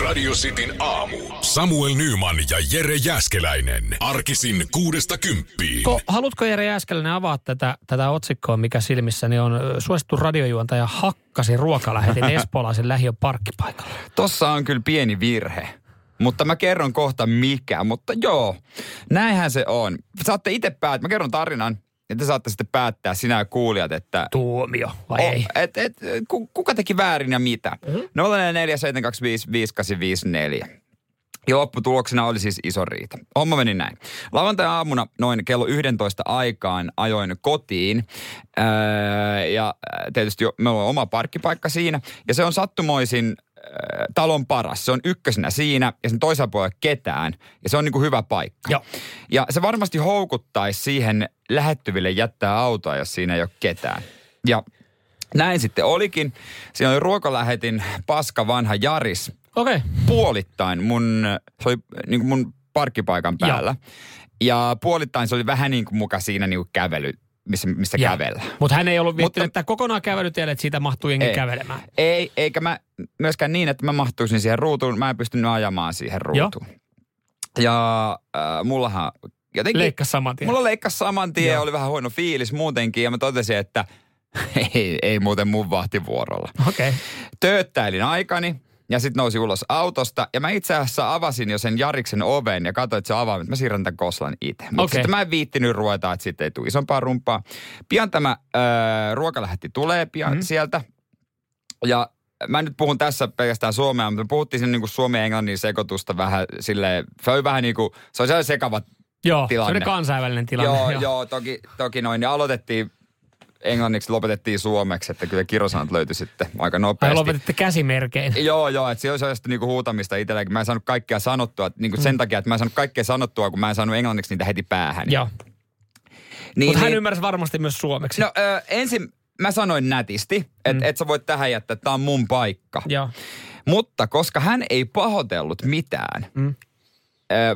Radio Cityn aamu. Samuel Nyman ja Jere Jäskeläinen. Arkisin kuudesta kymppiin. Ko, haluatko Jere Jääskeläinen avaa tätä, tätä otsikkoa, mikä silmissäni on ö, suosittu radiojuontaja hakkasi ruokalähetin espoolaisen lähiön parkkipaikalla? Tossa on kyllä pieni virhe. Mutta mä kerron kohta mikä. Mutta joo, näinhän se on. Saatte itse päättää. Mä kerron tarinan. Ja te saatte sitten päättää, sinä ja kuulijat, että Tuomio, vai Oh, ei? et, et, ku, kuka teki väärin ja mitä? Mhm. Mm-hmm. 0447255854. Ja lopputuloksena oli siis iso riita. Homma meni näin. Lauantai-aamuna noin kello 11 aikaan ajoin kotiin. Öö, ja tietysti jo, meillä on oma parkkipaikka siinä. Ja se on sattumoisin talon paras. Se on ykkösenä siinä ja sen toisella puolella ketään. Ja se on niin kuin hyvä paikka. Joo. Ja se varmasti houkuttaisi siihen lähettyville jättää autoa, jos siinä ei ole ketään. Ja näin sitten olikin. Siinä oli ruokalähetin paska vanha Jaris Okei. Okay. puolittain mun, se oli niin kuin mun parkkipaikan Joo. päällä. Ja puolittain se oli vähän niin kuin muka siinä niin kuin kävely, missä, missä kävellä. Mutta hän ei ollut viittinyt, että kokonaan kävelytielle, että siitä mahtuu jengi Ei. kävelemään. Ei, eikä mä myöskään niin, että mä mahtuisin siihen ruutuun. Mä en pystynyt ajamaan siihen ruutuun. Ja äh, mullahan jotenkin... Leikkas saman tien. Mulla leikkasi saman tien, Joo. oli vähän huono fiilis muutenkin ja mä totesin, että ei, ei muuten mun vahtivuorolla. Okei. Okay. Tööttäilin aikani ja sitten nousin ulos autosta ja mä itse asiassa avasin jo sen Jariksen oven ja katsoin, että se avaimet. Mä siirrän tämän Koslan itse. Mutta Okei. sitten mä en viittinyt ruveta, että sitten ei tule isompaa rumpaa. Pian tämä äh, ruokalähetti tulee pian Mhm. mm-hmm. sieltä ja mä nyt puhun tässä pelkästään suomea, mutta me puhuttiin sen niin kuin suomen ja englannin sekoitusta vähän silleen, se oli vähän niin kuin, se oli sellainen sekava Joo, Tilanne. se oli kansainvälinen tilanne. Joo, joo, toki, toki noin. Ja aloitettiin englanniksi, lopetettiin suomeksi, että kyllä kirosanat löytyi sitten aika Tai nopeasti. lopetitte käsimerkein. Joo, joo, että se olisi sellaista niinku huutamista itselläkin. Mä en saanut kaikkea sanottua, niinku Mm. sen takia, että mä en saanut kaikkea sanottua, kun mä en saanut englanniksi niitä heti päähän. Joo. niin, Mutta hän ymmärsi varmasti myös suomeksi. No ö, ensin mä sanoin nätisti, että Mm. et sä voit tähän jättää, että tää on mun paikka. Joo. Mutta koska hän ei pahoitellut mitään, Mm.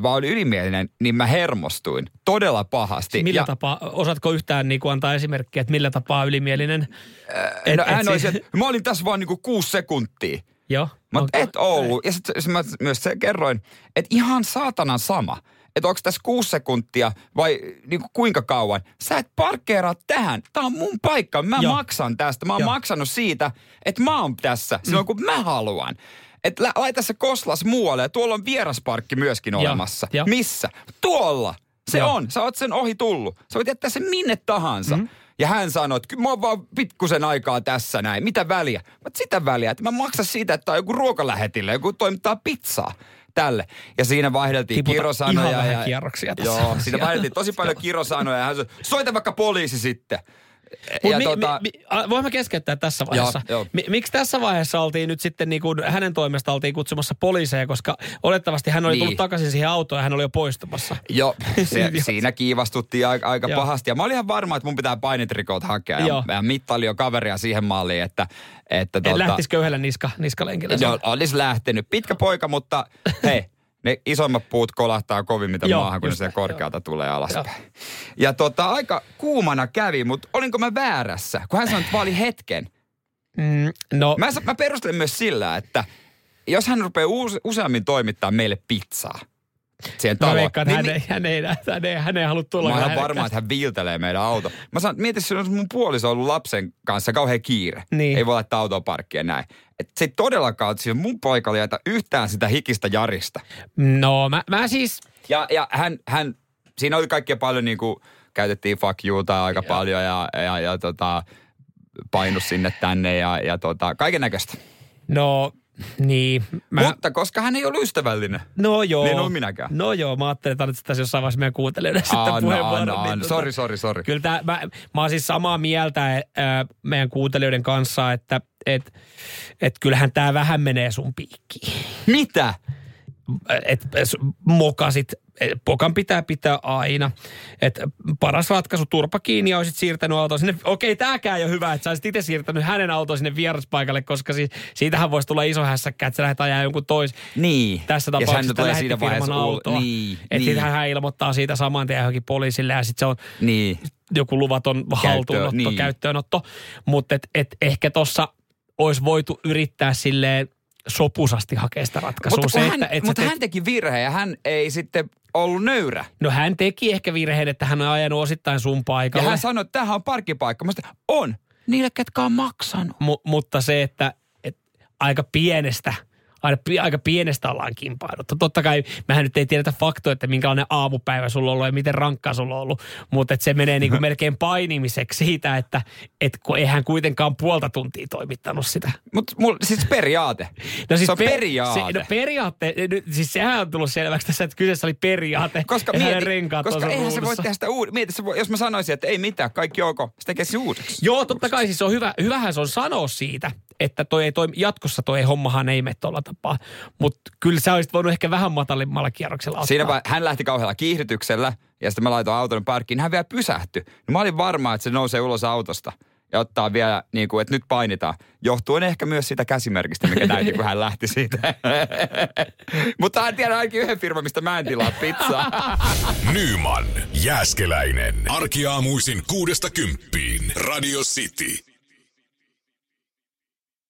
Vaan oli ylimielinen, niin mä hermostuin todella pahasti. Millä ja, tapaa, osaatko yhtään niin kuin antaa esimerkkiä, että millä tapaa ylimielinen? Et- no, et hän oli siis- että mä olin tässä vaan niinku kuusi sekuntia. Joo. Mutta Okei. et ollut. Ja sitten mä myös se kerroin, että ihan saatanan sama. Että onko tässä kuusi sekuntia vai niinku kuinka kauan. Sä et parkkeeraa tähän. Tämä on mun paikka. Mä Joo. maksan tästä. Mä oon Joo. maksanut siitä, että mä oon tässä silloin kun mä haluan. Että lä- laita se koslas muualle. Ja tuolla on vierasparkki myöskin olemassa. Joo. Missä? Tuolla. Se Joo. on. Sä oot sen ohi tullut. Sä voit jättää sen minne tahansa. Mm. Ja hän sanoi, että mä oon vaan pikkusen aikaa tässä näin. Mitä väliä? Mä sitä väliä, että mä maksan siitä, että on joku ruokalähetille, joku toimittaa pizzaa tälle. Ja siinä vaihdeltiin Tiputa kirosanoja. ihan ja, kierroksia tässä Joo, siinä vaihdeltiin tosi paljon kirosanoja. Ja hän sanoi, soita vaikka poliisi sitten. Ja mi, tota, mi, mi, voin mä keskeyttää tässä vaiheessa. Joo, joo. Mi, miksi tässä vaiheessa oltiin nyt sitten niin kuin hänen toimesta oltiin kutsumassa poliiseja, koska olettavasti hän oli Niin. tullut takaisin siihen autoon ja hän oli jo poistumassa. Joo, se, Joo. siinä kiivastuttiin aika, aika Joo. pahasti. Ja mä olin ihan varma, että mun pitää painetrikot hakea. Joo. Ja, ja mittaili jo kaveria siihen malliin, että... että En lähtisikö yhdellä niska, niskalenkillä? Joo, olisi lähtenyt. Pitkä poika, mutta hei, ne isommat puut kolahtaa kovin mitä Joo, maahan, kun ne just sieltä näin, korkealta tulee alaspäin. Ja tota, aika kuumana kävi, mutta olinko mä väärässä? Kun hän sanoi, että vaan oli hetken. Mm, no, Mä, mä perustelen myös sillä, että jos hän rupeaa uus, useammin toimittaa meille pizzaa siihen mä taloon. veikkaan, että niin hän, ei, hän, ei, hän, ei, hän ei halua tulla. Mä oon ihan varma, että hän viiltelee meidän auto. Mä sanon, että mieti, jos olisi mun puoliso ollut lapsen kanssa kauhean kiire. Niin. Ei voi laittaa autoa parkkiin näin. Et se ei todellakaan ole siinä mun paikalla jätä yhtään sitä hikistä jarista. No, mä, mä siis... Ja, ja hän, hän, siinä oli kaikkea paljon niin kuin, käytettiin fuck youta aika Joo. paljon ja, ja, ja tota, painu sinne tänne ja, ja tota, kaiken näköistä. No, niin. Mä, Mutta koska hän ei ollut ystävällinen. no joo. Niin en ole minäkään. No joo, mä ajattelin, että tässä jossain vaiheessa meidän kuuntelijoille sitten Anna, puheenvuoron. anna, niin tota- Sori, sori, sori. Kyllä tää, mä, mä oon siis samaa mieltä ää, meidän kuuntelijoiden kanssa, että et, et kyllähän tämä vähän menee sun piikkiin. Mitä? Et, et mokasit, et pokan pitää pitää aina. Et paras ratkaisu, turpa kiinni ja olisit siirtänyt auton sinne. Okei, tääkään ei ole hyvä, että sä olisit itse siirtänyt hänen auton sinne vieraspaikalle, koska si, siitähän voisi tulla iso hässäkkä, että sä lähdet ajaa jonkun tois. Niin. Tässä Ja tapauksessa tulee lähetti siinä vaiheessa autoa. Niin, että niin, hän ilmoittaa siitä saman tien johonkin poliisille ja sitten se on niin. joku luvaton haltuunotto, niin. käyttöönotto. Mutta et, et ehkä tuossa olisi voitu yrittää silleen sopusasti hakea sitä ratkaisua. Mutta, se, hän, että, että mutta sä hän teki virheen ja hän ei sitten ollut nöyrä. No hän teki ehkä virheen, että hän on ajanut osittain sun Ja paikalle. hän sanoi, että tämähän on parkkipaikka. Mä sanoin, on. Niille, ketkä on maksanut. Mu- mutta se, että, että aika pienestä, aina, aika pienestä ollaan kimpailuttu. Totta kai mehän nyt ei tiedetä faktoja, että minkälainen aamupäivä sulla on ollut ja miten rankkaa sulla on ollut. Mutta että se menee niin kuin melkein painimiseksi siitä, että et kun eihän kuitenkaan puolta tuntia toimittanut sitä. Mutta siis periaate. No siis se on per- periaate. Se, no periaatte, nyt, siis sehän on tullut selväksi tässä, että kyseessä oli periaate. koska mieti, koska eihän se voi tehdä sitä uud- Mieti, se voi, jos mä sanoisin, että ei mitään, kaikki joko, se tekee se uudeksi. Joo, totta kai siis on hyvä, hyvähän se on sanoa siitä, että toi ei toimi, jatkossa toi hommahan ei mene tuolla tapaa. Mutta kyllä sä olisit voinut ehkä vähän matalimmalla kierroksella ottaa. Siinä vai, hän lähti kauhealla kiihdytyksellä ja sitten mä laitoin auton parkkiin. Hän vielä pysähtyi. No mä olin varma, että se nousee ulos autosta ja ottaa vielä, niin kuin, että nyt painitaan. Johtuen ehkä myös siitä käsimerkistä, mikä näytti, kun hän lähti siitä. Mutta hän tiedä ainakin yhden firman, mistä mä en tilaa pizzaa. Nyman, Jääskeläinen. Arkiaamuisin kuudesta kymppiin. Radio City.